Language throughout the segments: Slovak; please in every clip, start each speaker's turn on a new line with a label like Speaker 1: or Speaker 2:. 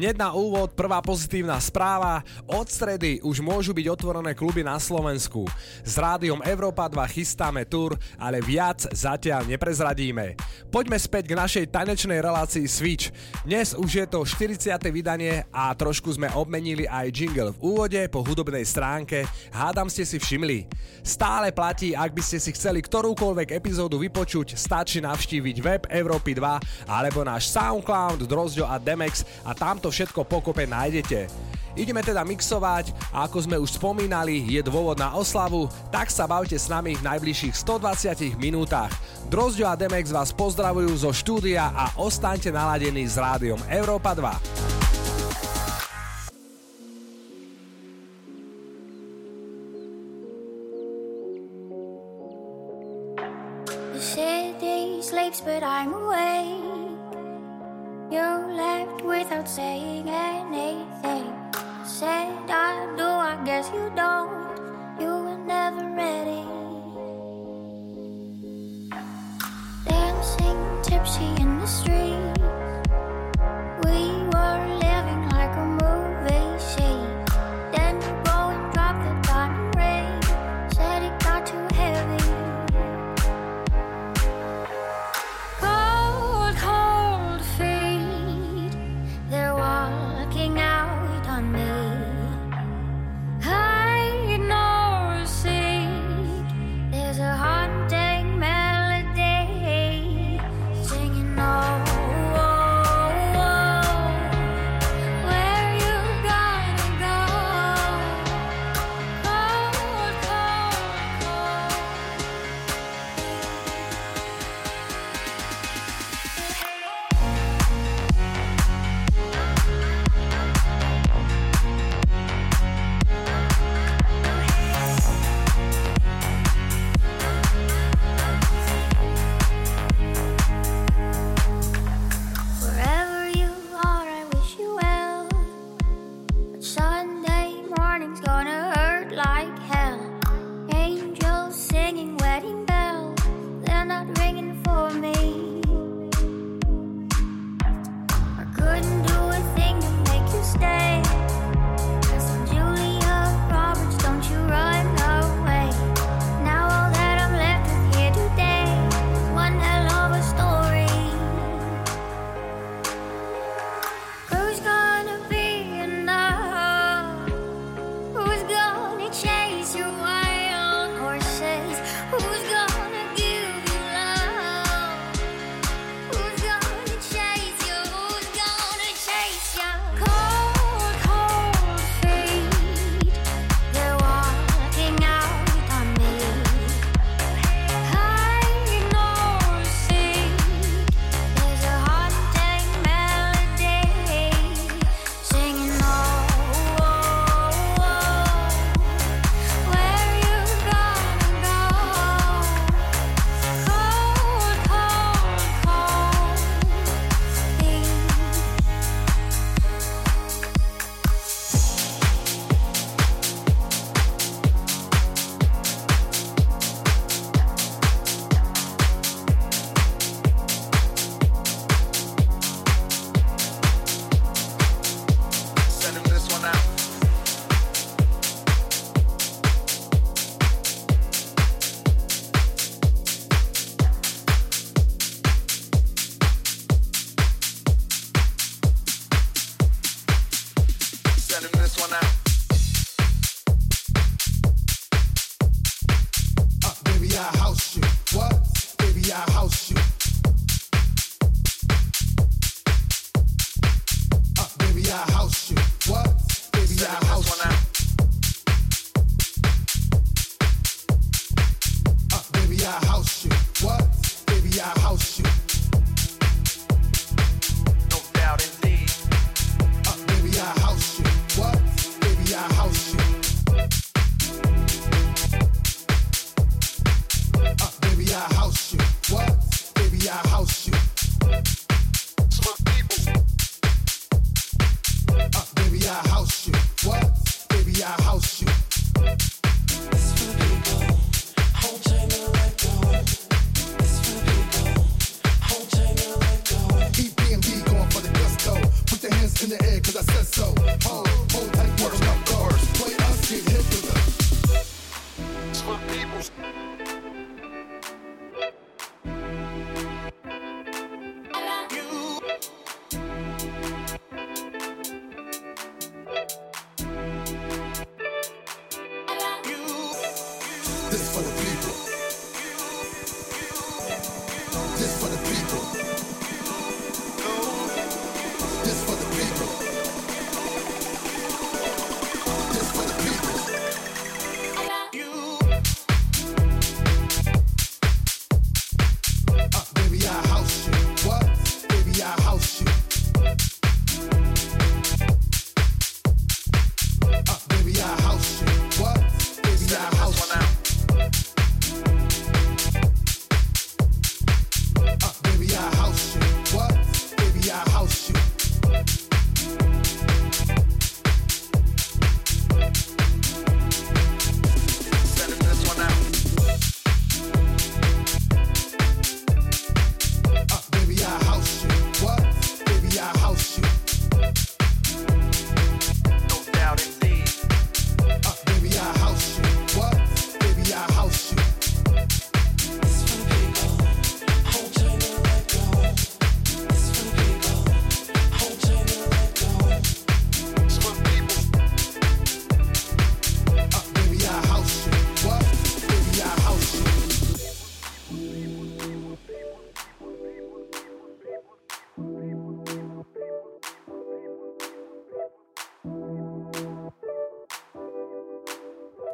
Speaker 1: Hneď na úvod prvá pozitívna správa. Od stredy už môžu byť otvorené kluby na Slovensku. S rádiom Európa 2 chystáme tur, ale viac zatiaľ neprezradíme. Poďme späť k našej tanečnej relácii Switch. Dnes už je to 40. vydanie a trošku sme obmenili aj jingle v úvode po hudobnej stránke. Hádam ste si všimli. Stále platí, ak by ste si chceli ktorúkoľvek epizódu vypočuť, stačí navštíviť web Európy 2 alebo náš Soundcloud, Drozďo a Demex a tamto všetko pokope nájdete. Ideme teda mixovať a ako sme už spomínali, je dôvod na oslavu, tak sa bavte s nami v najbližších 120 minútach. Drozďo a Demex vás pozdravujú zo štúdia a ostaňte naladení s rádiom Európa 2.
Speaker 2: sleeps, but I'm awake. You left without saying anything. Said I do, I guess you don't. You were never ready. Dancing tipsy in the street. We were living like a movie scene.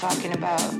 Speaker 3: talking about.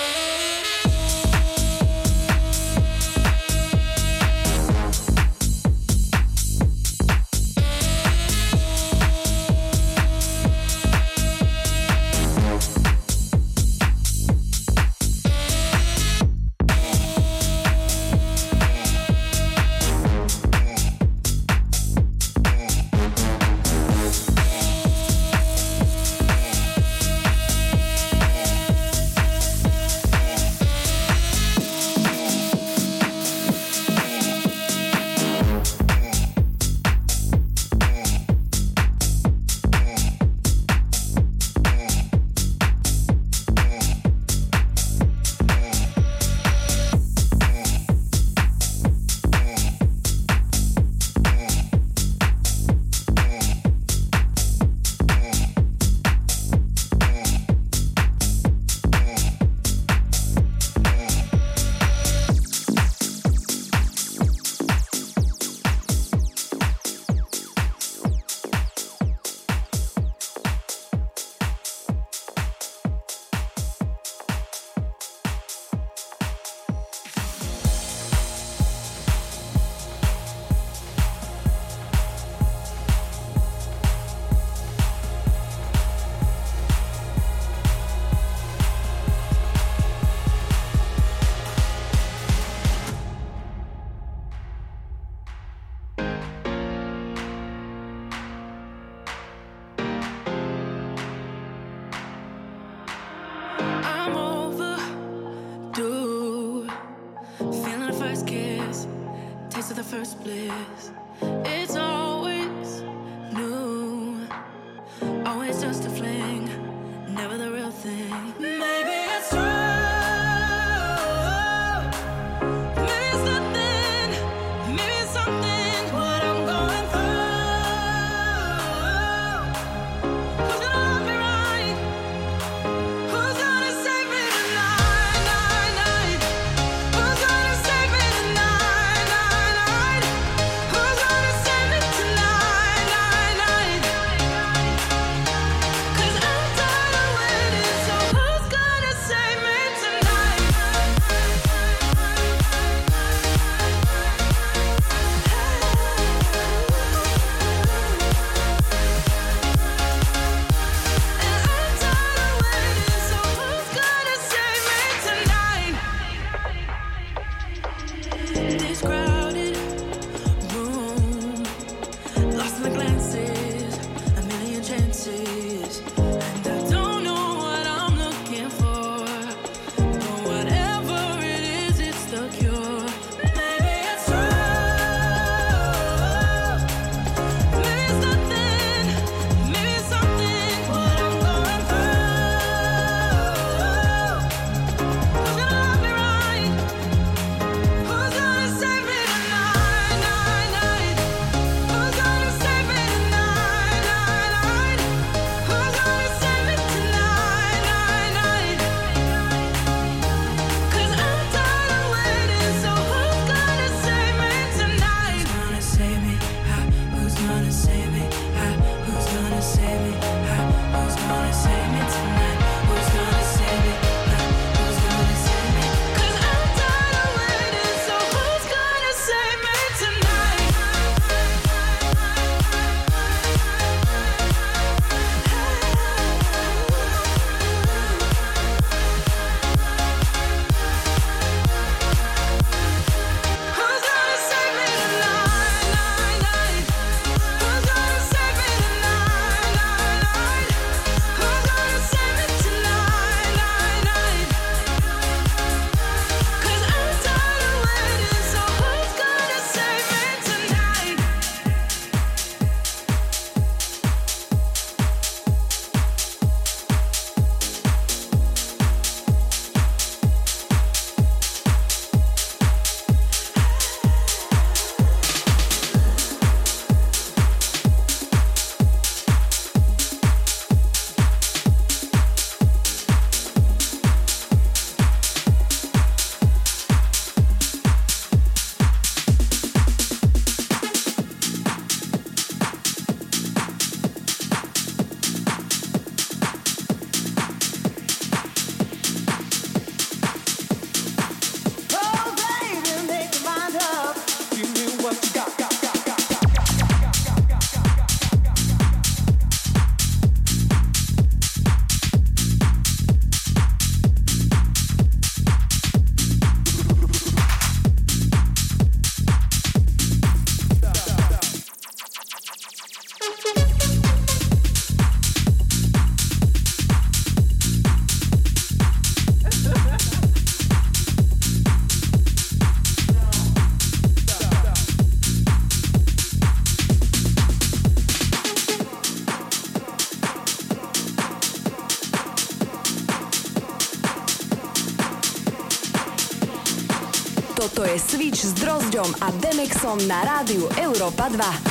Speaker 4: na rádiu Európa 2.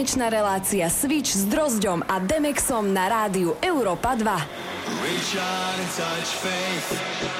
Speaker 5: Tanečná relácia Switch s Drozďom a Demexom na rádiu Európa 2. Reach out and touch faith.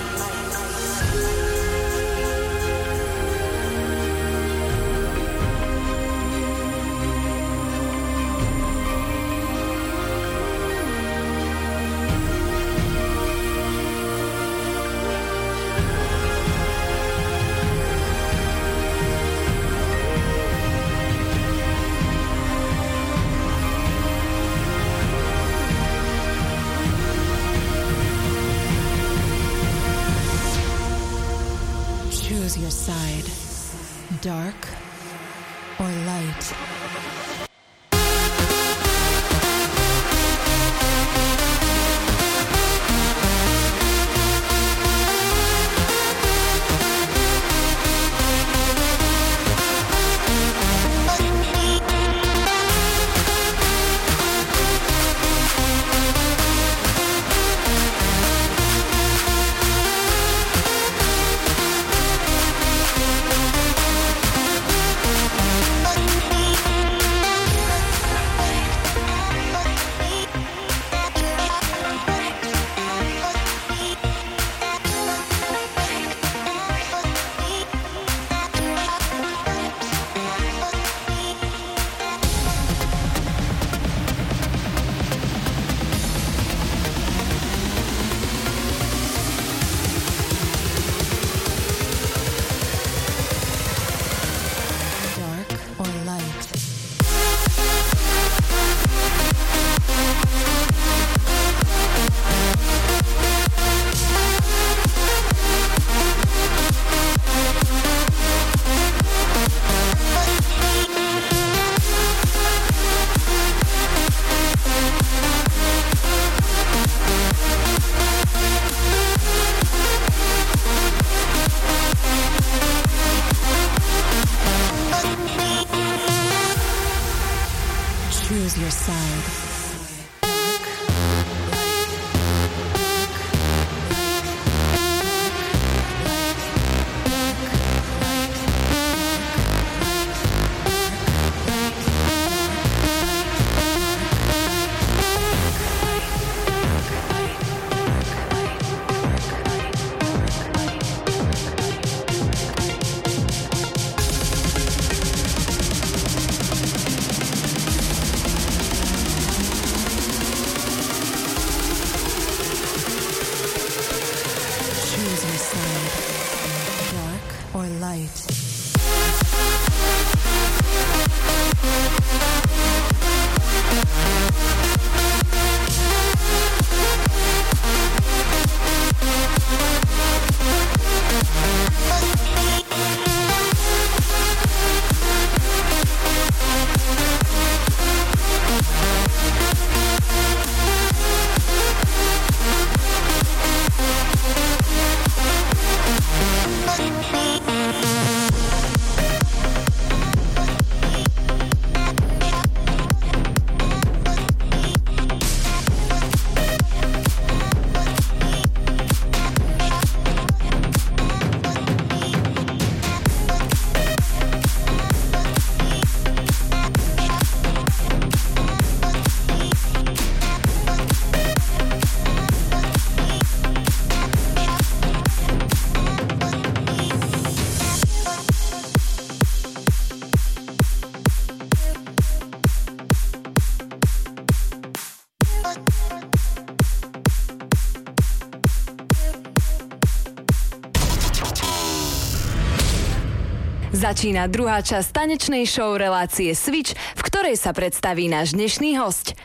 Speaker 6: Začína druhá časť tanečnej show relácie Switch, v ktorej sa predstaví náš dnešný host.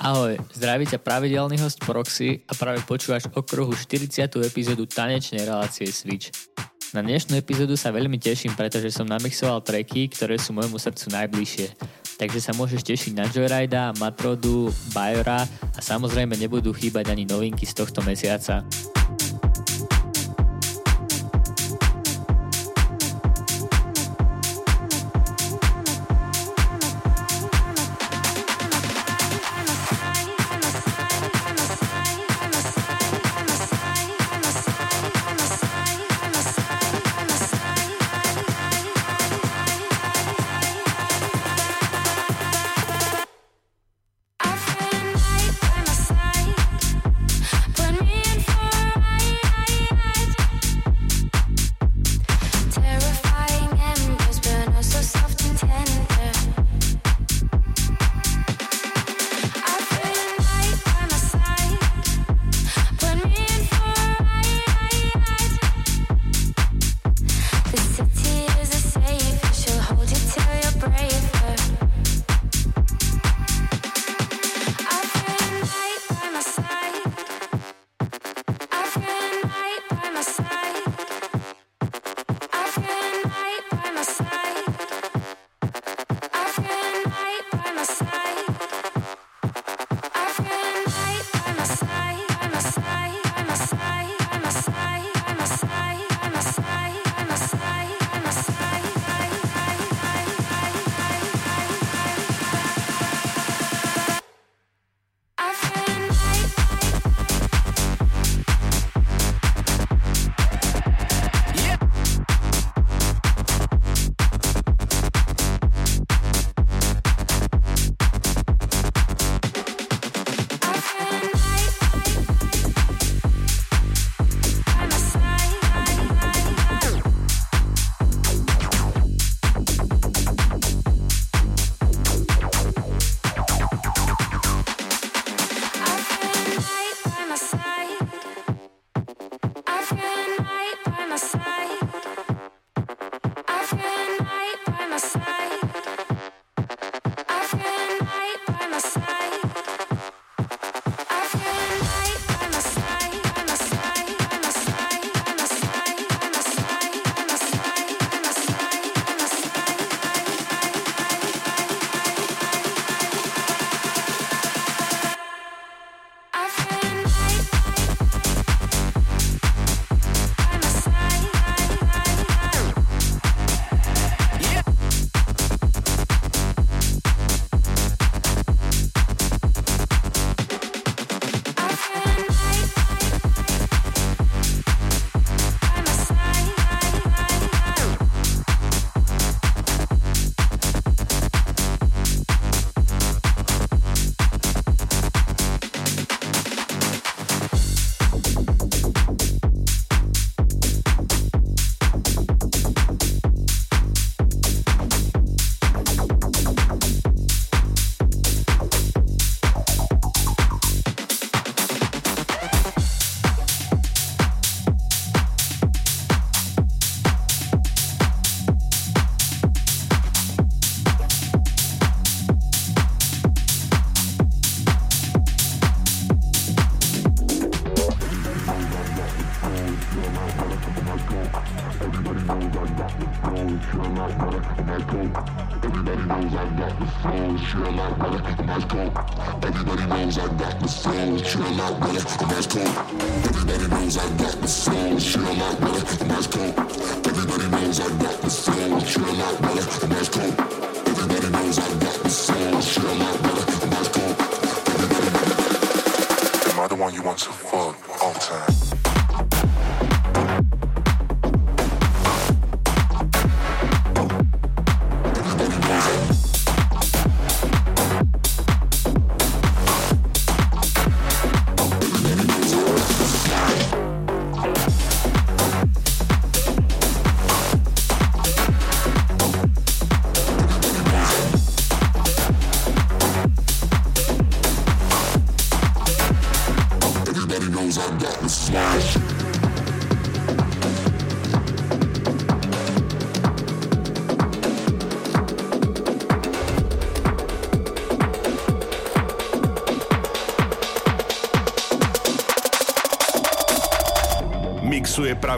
Speaker 7: Ahoj, zdraví ťa pravidelný host Proxy a práve počúvaš okruhu 40. epizódu tanečnej relácie Switch. Na dnešnú epizódu sa veľmi teším, pretože som namixoval tracky, ktoré sú môjmu srdcu najbližšie. Takže sa môžeš tešiť na Joyrida, Matrodu, Bajora a samozrejme nebudú chýbať ani novinky z tohto mesiaca.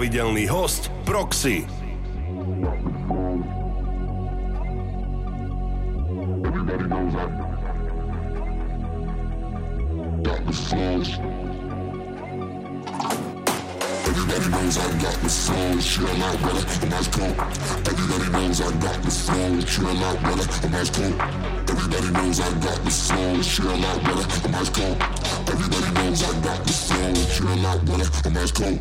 Speaker 8: Pravidelný host Proxy.
Speaker 9: Everybody knows I got the sauce. Everybody knows I got the sauce. Chill out, brother. And that's cool. Everybody knows I got the sauce. Chill out, brother. And that's cool. Everybody knows I got the sauce. Chill out, brother. And that's cool. Everybody knows I got the sauce. Chill out, brother. And that's cool.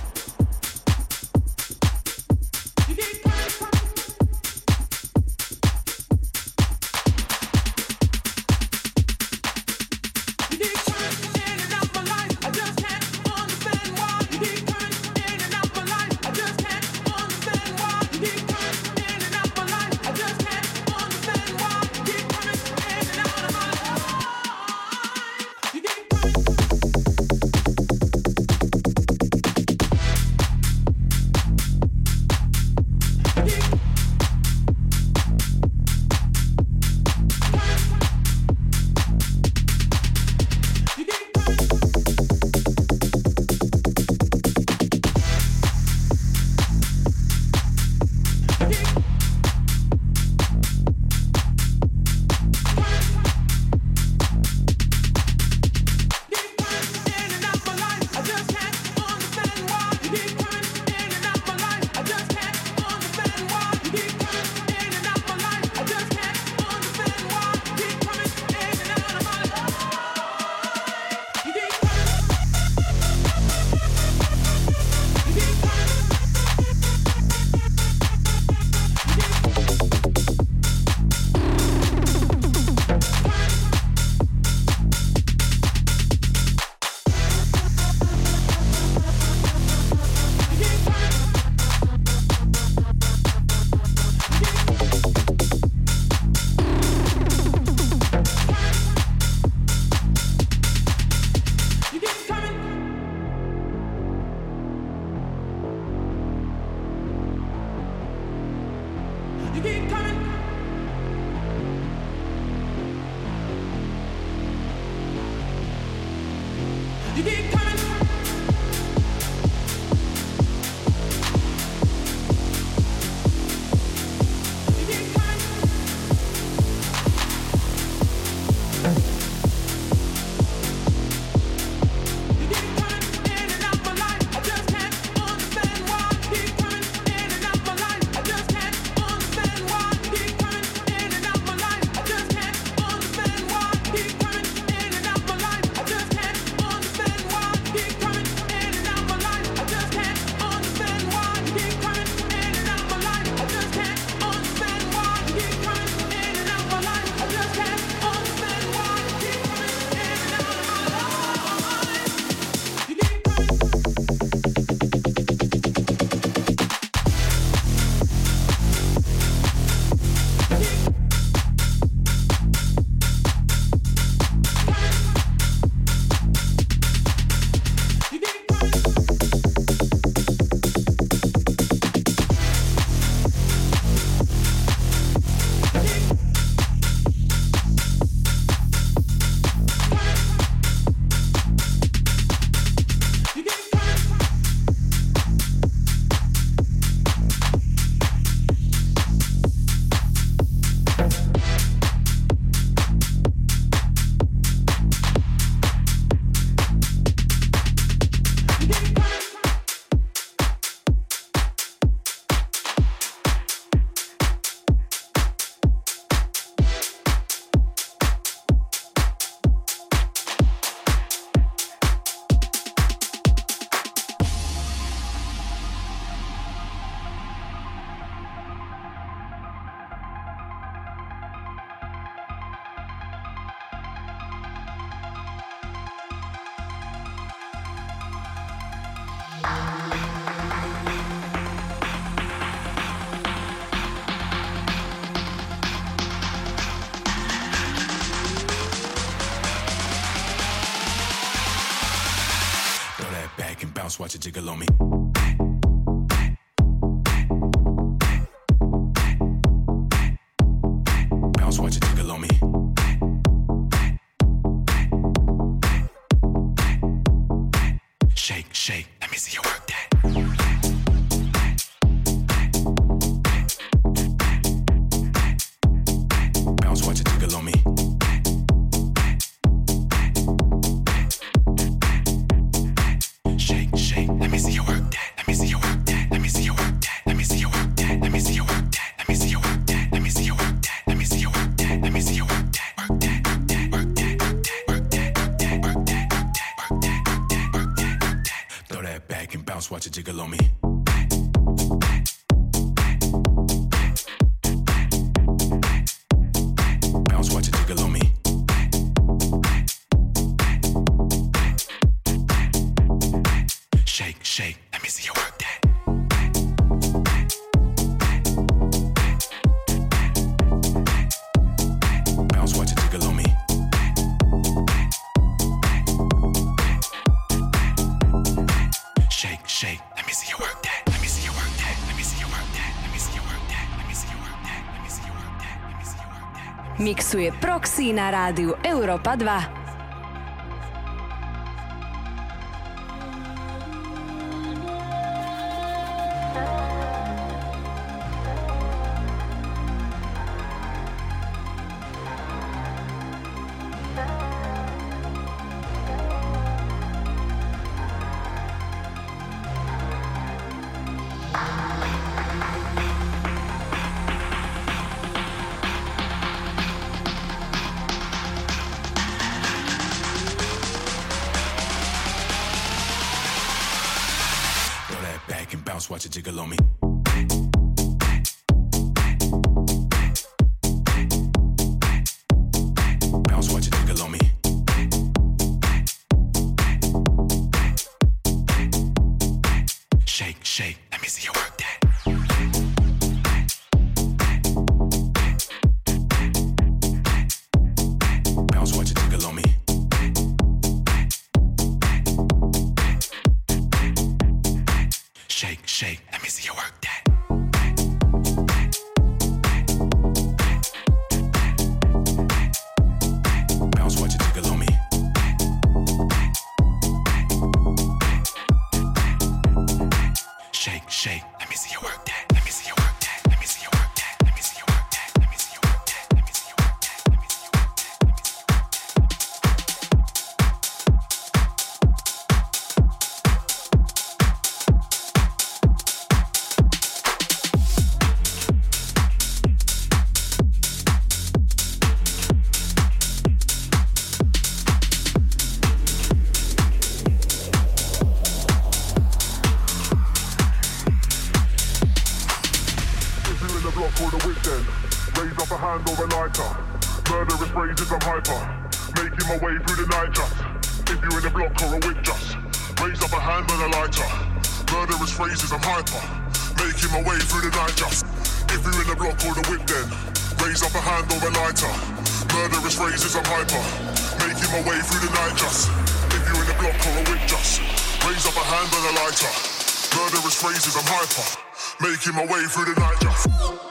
Speaker 10: Watch it jiggle on me. mixuje Proxy na rádiu Europa 2.
Speaker 11: sniper. Murderous rages, I'm hyper. Making my way through the night just. If you're in the block or a whip just, raise up a hand and a lighter. Murderous phrases, I'm hyper. Making my way through the night just. If you're in the block or the whip then, raise up a hand or a lighter. Murderous phrases, I'm hyper. Making my way through the night just. If you're in the block or a whip just, raise up a hand and a lighter. Murderous phrases, I'm hyper. Making my way through the night just.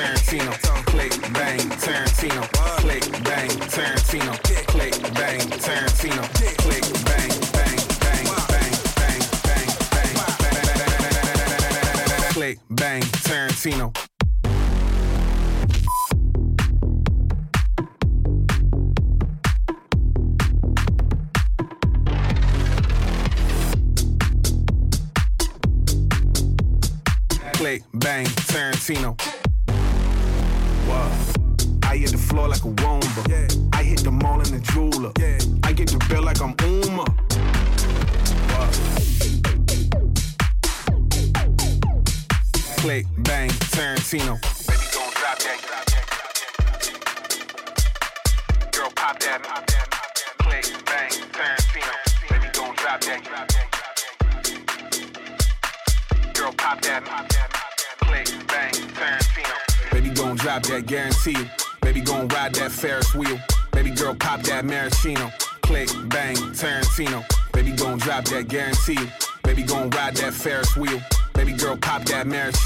Speaker 12: Tarantino. Click bang Tarantino. Click bang Tarantino. Click bang Tarantino. Click bang bang bang bang bang bang bang bang bang bang bang bang bang bang bang bang bang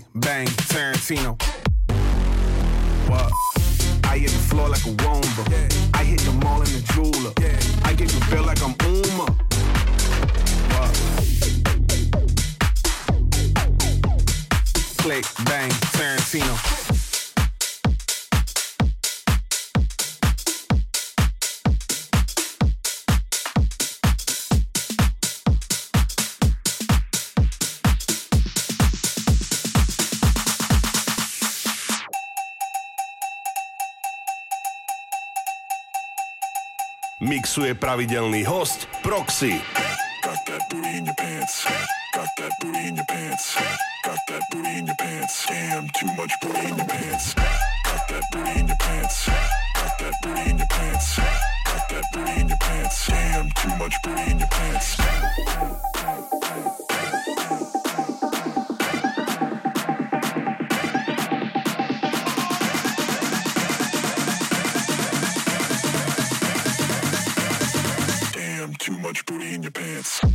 Speaker 12: Tarantino. What? I hit the floor like a womba. I hit the mall in the jeweler. I get the feel like I'm Uma. What? Click, bang, Tarantino.
Speaker 13: Mixuje pravidelný host Proxy.
Speaker 14: Got that booty in your pants. Got that booty in your pants. Got that booty in your pants. Damn, too much booty in your pants. Got that booty in your pants. Got that booty in your pants. Got that booty in your pants. Damn, too much booty in your pants. In your pants.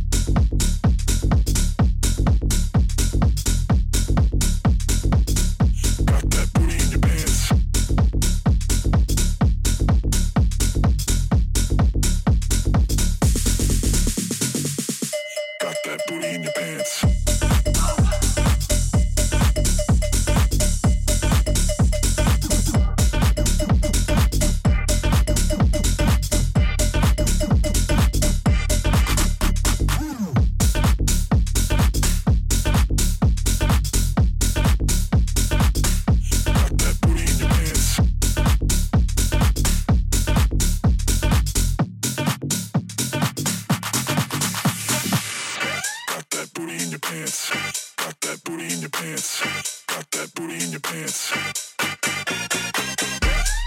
Speaker 14: Pants.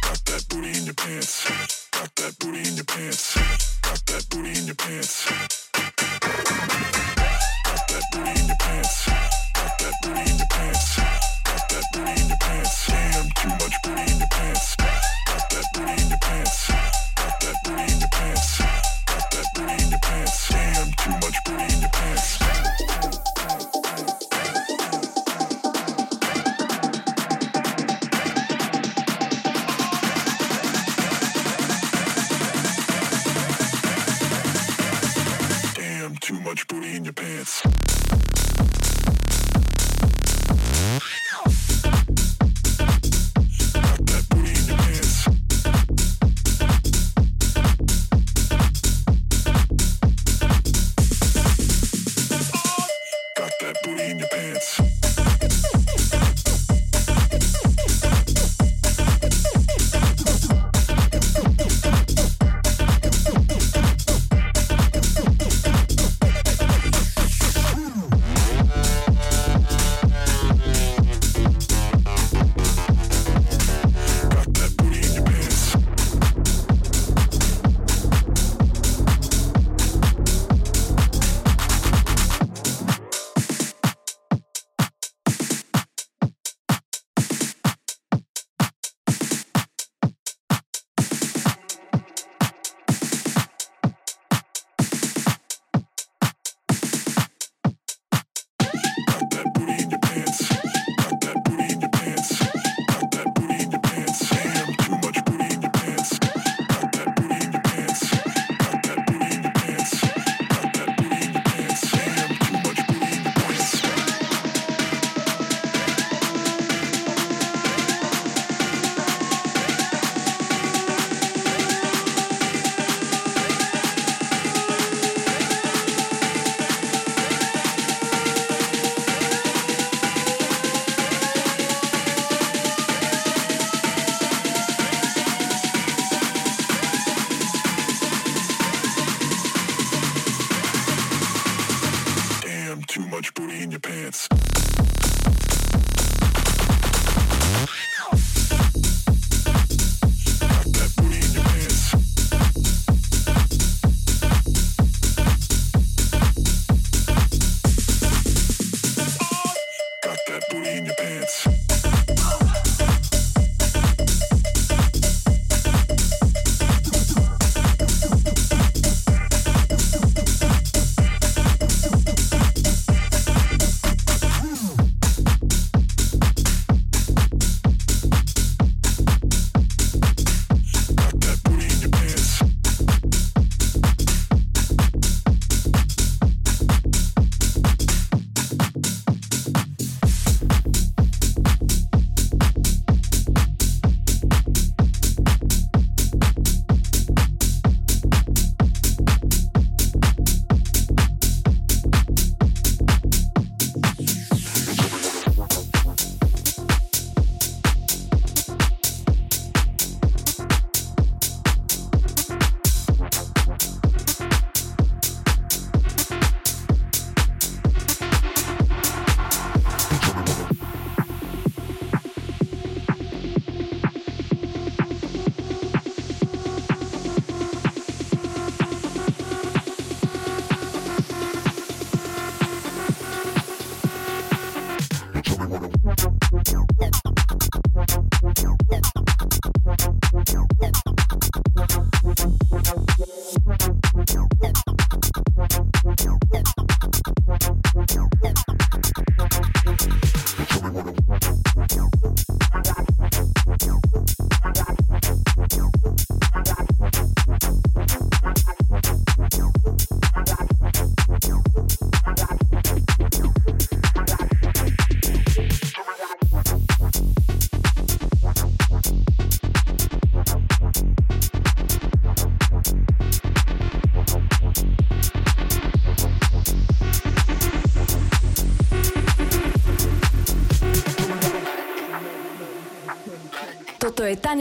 Speaker 14: Got that booty in your pants. Got that booty in your pants. Got that booty in your pants. Got that booty in your pants. Got that booty in your pants. Got that booty in your pants. Damn, too much booty in your pants. Got that booty in your pants. Got that booty in your pants. Got that booty in your pants. Damn, too much booty in your pants.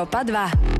Speaker 15: Europa 2.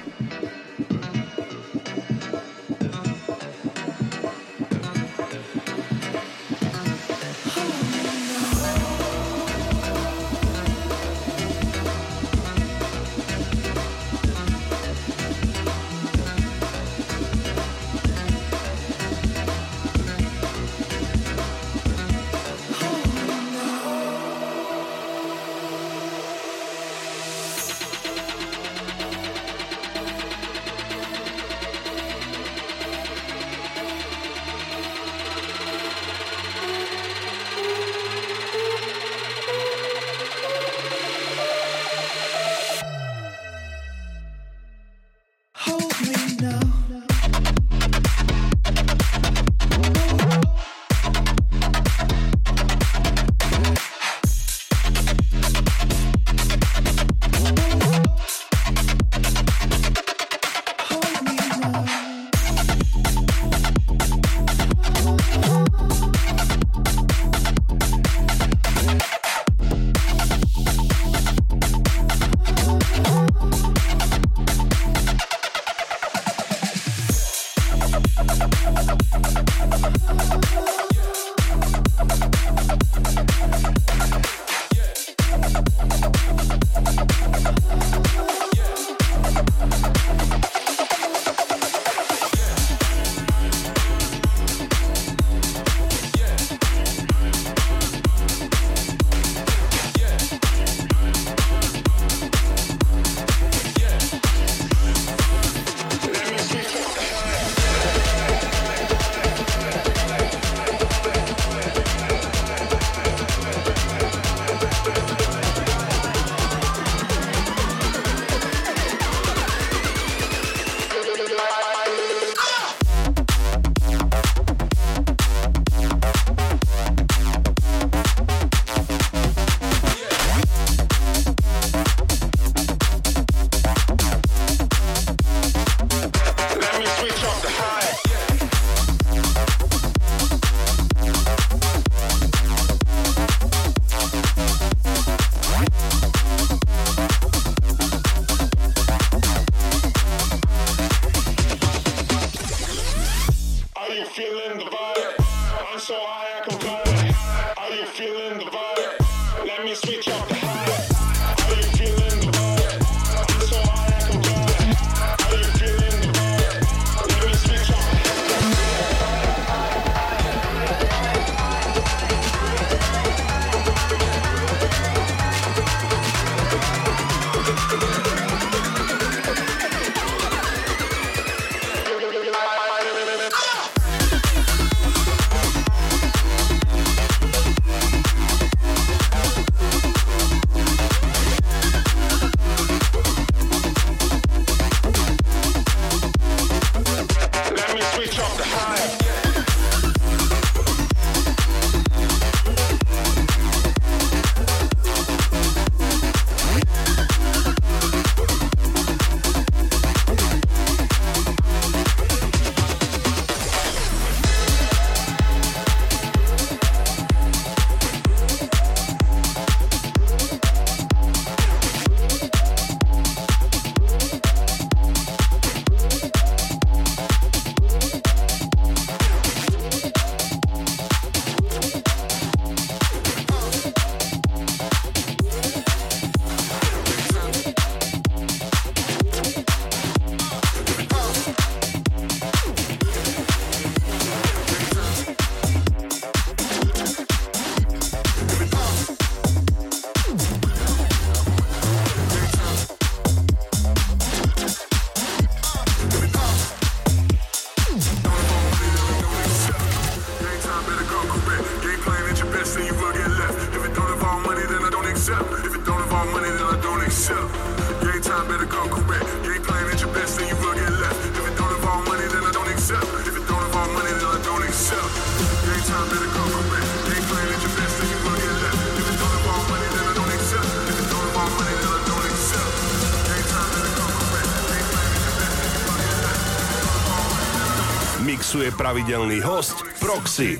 Speaker 12: pravidelný host Proxy.